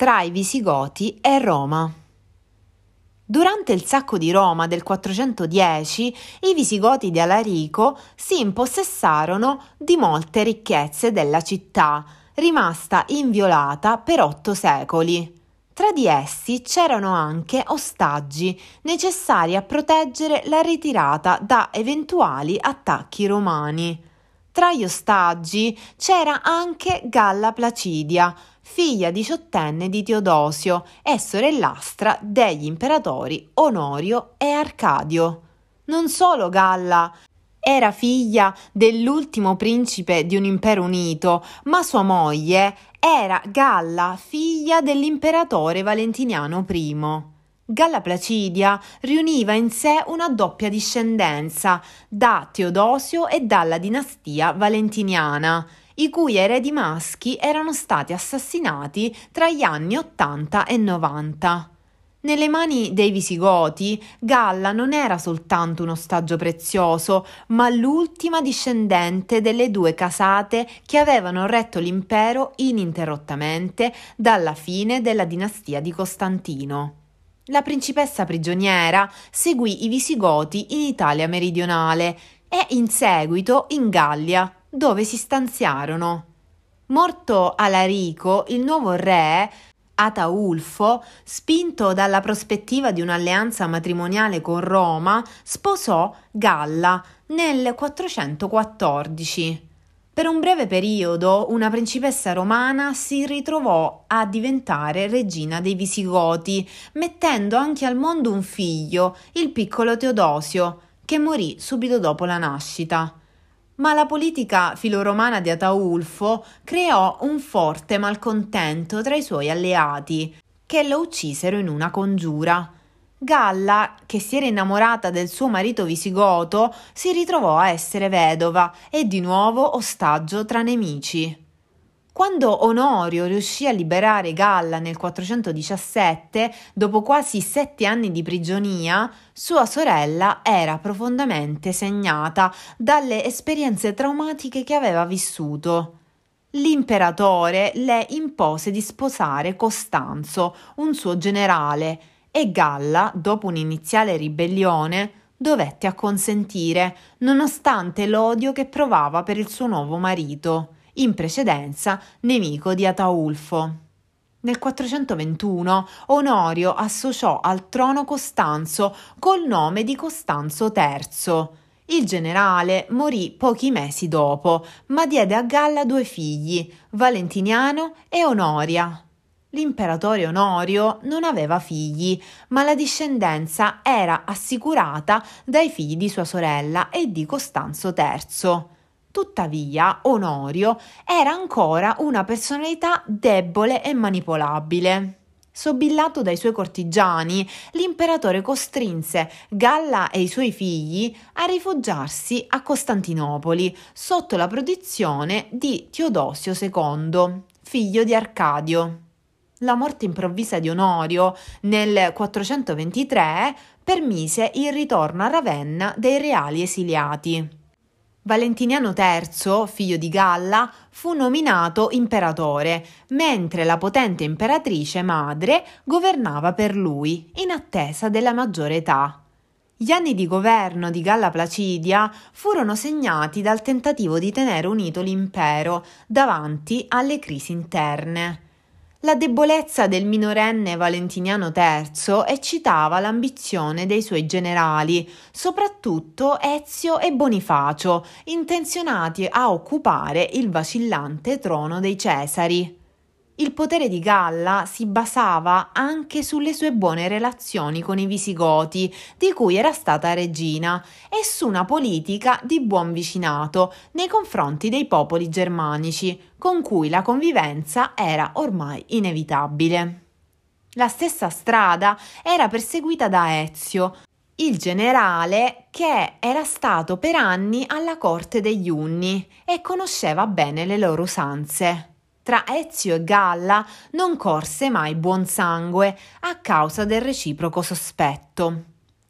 tra i Visigoti e Roma. Durante il sacco di Roma del 410, i Visigoti di Alarico si impossessarono di molte ricchezze della città, rimasta inviolata per otto secoli. Tra di essi c'erano anche ostaggi necessari a proteggere la ritirata da eventuali attacchi romani. Tra gli ostaggi c'era anche Galla Placidia, figlia diciottenne di Teodosio e sorellastra degli imperatori Onorio e Arcadio. Non solo Galla era figlia dell'ultimo principe di un impero unito, ma sua moglie era Galla, figlia dell'imperatore Valentiniano I. Galla Placidia riuniva in sé una doppia discendenza da Teodosio e dalla dinastia valentiniana, i cui eredi maschi erano stati assassinati tra gli anni 80 e 90. Nelle mani dei Visigoti, Galla non era soltanto un ostaggio prezioso, ma l'ultima discendente delle due casate che avevano retto l'impero ininterrottamente dalla fine della dinastia di Costantino. La principessa prigioniera seguì i Visigoti in Italia meridionale e in seguito in Gallia, dove si stanziarono. Morto Alarico, il nuovo re, Ataulfo, spinto dalla prospettiva di un'alleanza matrimoniale con Roma, sposò Galla nel 414. Per un breve periodo una principessa romana si ritrovò a diventare regina dei Visigoti, mettendo anche al mondo un figlio, il piccolo Teodosio, che morì subito dopo la nascita ma la politica filoromana di Ataulfo creò un forte malcontento tra i suoi alleati, che lo uccisero in una congiura. Galla, che si era innamorata del suo marito visigoto, si ritrovò a essere vedova e di nuovo ostaggio tra nemici. Quando Onorio riuscì a liberare Galla nel 417, dopo quasi sette anni di prigionia, sua sorella era profondamente segnata dalle esperienze traumatiche che aveva vissuto. L'imperatore le impose di sposare Costanzo, un suo generale, e Galla, dopo un'iniziale ribellione, dovette acconsentire, nonostante l'odio che provava per il suo nuovo marito in precedenza nemico di Ataulfo. Nel 421 Onorio associò al trono Costanzo col nome di Costanzo III. Il generale morì pochi mesi dopo, ma diede a Galla due figli, Valentiniano e Onoria. L'imperatore Onorio non aveva figli, ma la discendenza era assicurata dai figli di sua sorella e di Costanzo III. Tuttavia, Onorio era ancora una personalità debole e manipolabile. Sobillato dai suoi cortigiani, l'imperatore costrinse Galla e i suoi figli a rifugiarsi a Costantinopoli sotto la protezione di Teodosio II, figlio di Arcadio. La morte improvvisa di Onorio nel 423 permise il ritorno a Ravenna dei reali esiliati. Valentiniano III, figlio di Galla, fu nominato imperatore, mentre la potente imperatrice madre governava per lui, in attesa della maggiore età. Gli anni di governo di Galla Placidia furono segnati dal tentativo di tenere unito l'impero davanti alle crisi interne. La debolezza del minorenne Valentiniano III eccitava l'ambizione dei suoi generali, soprattutto Ezio e Bonifacio, intenzionati a occupare il vacillante trono dei Cesari. Il potere di Galla si basava anche sulle sue buone relazioni con i Visigoti, di cui era stata regina, e su una politica di buon vicinato nei confronti dei popoli germanici, con cui la convivenza era ormai inevitabile. La stessa strada era perseguita da Ezio, il generale che era stato per anni alla corte degli Unni e conosceva bene le loro usanze. Tra Ezio e Galla non corse mai buon sangue a causa del reciproco sospetto.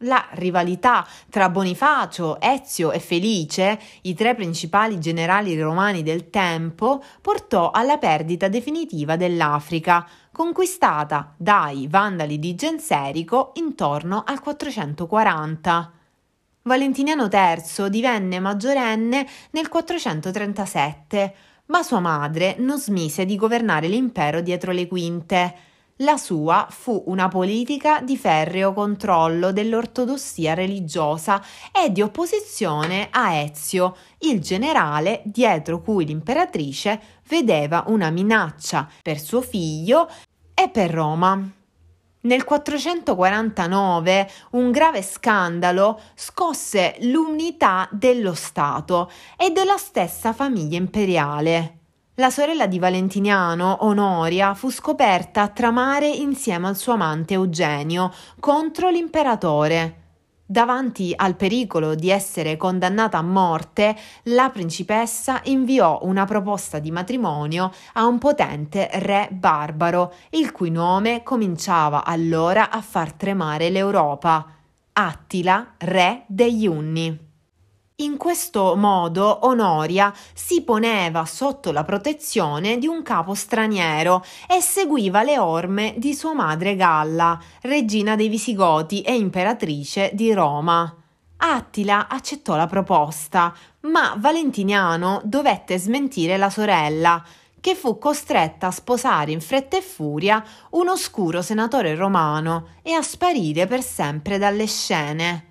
La rivalità tra Bonifacio, Ezio e Felice, i tre principali generali romani del tempo, portò alla perdita definitiva dell'Africa, conquistata dai Vandali di Genserico intorno al 440. Valentiniano III divenne maggiorenne nel 437, ma sua madre non smise di governare l'impero dietro le quinte la sua fu una politica di ferreo controllo dell'ortodossia religiosa e di opposizione a Ezio, il generale dietro cui l'imperatrice vedeva una minaccia per suo figlio e per Roma. Nel 449 un grave scandalo scosse l'unità dello Stato e della stessa famiglia imperiale. La sorella di Valentiniano, Onoria, fu scoperta a tramare insieme al suo amante Eugenio contro l'imperatore. Davanti al pericolo di essere condannata a morte, la principessa inviò una proposta di matrimonio a un potente re barbaro, il cui nome cominciava allora a far tremare l'Europa. Attila, re degli Unni. In questo modo Onoria si poneva sotto la protezione di un capo straniero e seguiva le orme di sua madre Galla, regina dei Visigoti e imperatrice di Roma. Attila accettò la proposta, ma Valentiniano dovette smentire la sorella, che fu costretta a sposare in fretta e furia un oscuro senatore romano e a sparire per sempre dalle scene.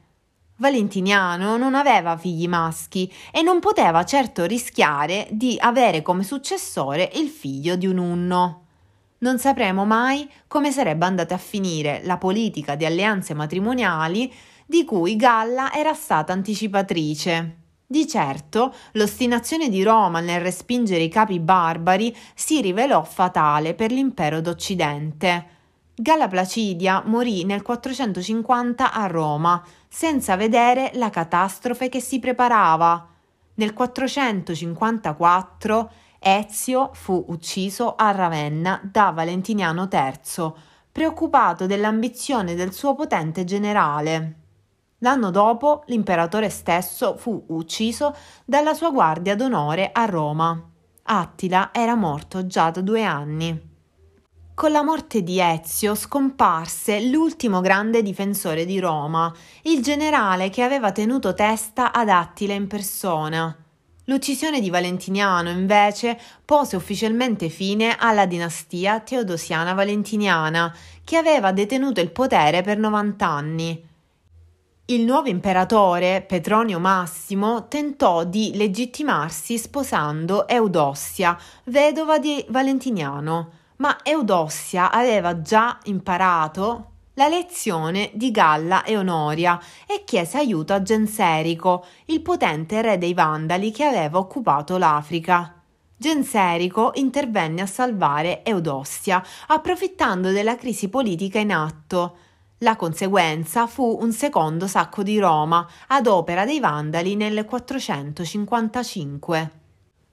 Valentiniano non aveva figli maschi e non poteva certo rischiare di avere come successore il figlio di un unno. Non sapremo mai come sarebbe andata a finire la politica di alleanze matrimoniali di cui Galla era stata anticipatrice. Di certo, l'ostinazione di Roma nel respingere i capi barbari si rivelò fatale per l'impero d'Occidente. Galla Placidia morì nel 450 a Roma, senza vedere la catastrofe che si preparava. Nel 454 Ezio fu ucciso a Ravenna da Valentiniano III, preoccupato dell'ambizione del suo potente generale. L'anno dopo l'imperatore stesso fu ucciso dalla sua guardia d'onore a Roma. Attila era morto già da due anni. Con la morte di Ezio scomparse l'ultimo grande difensore di Roma, il generale che aveva tenuto testa ad Attila in persona. L'uccisione di Valentiniano, invece, pose ufficialmente fine alla dinastia teodosiana valentiniana, che aveva detenuto il potere per 90 anni. Il nuovo imperatore, Petronio Massimo, tentò di legittimarsi sposando Eudossia, vedova di Valentiniano ma Eudossia aveva già imparato la lezione di Galla e Onoria e chiese aiuto a Genserico, il potente re dei Vandali che aveva occupato l'Africa. Genserico intervenne a salvare Eudossia, approfittando della crisi politica in atto. La conseguenza fu un secondo sacco di Roma ad opera dei Vandali nel 455.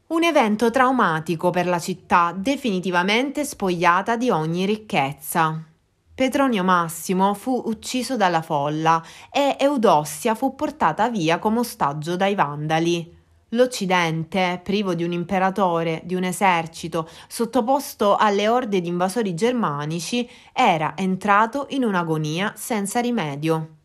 Un evento traumatico per la città, definitivamente spogliata di ogni ricchezza. Petronio Massimo fu ucciso dalla folla e Eudossia fu portata via come ostaggio dai Vandali. L'Occidente, privo di un imperatore, di un esercito, sottoposto alle orde di invasori germanici, era entrato in un'agonia senza rimedio.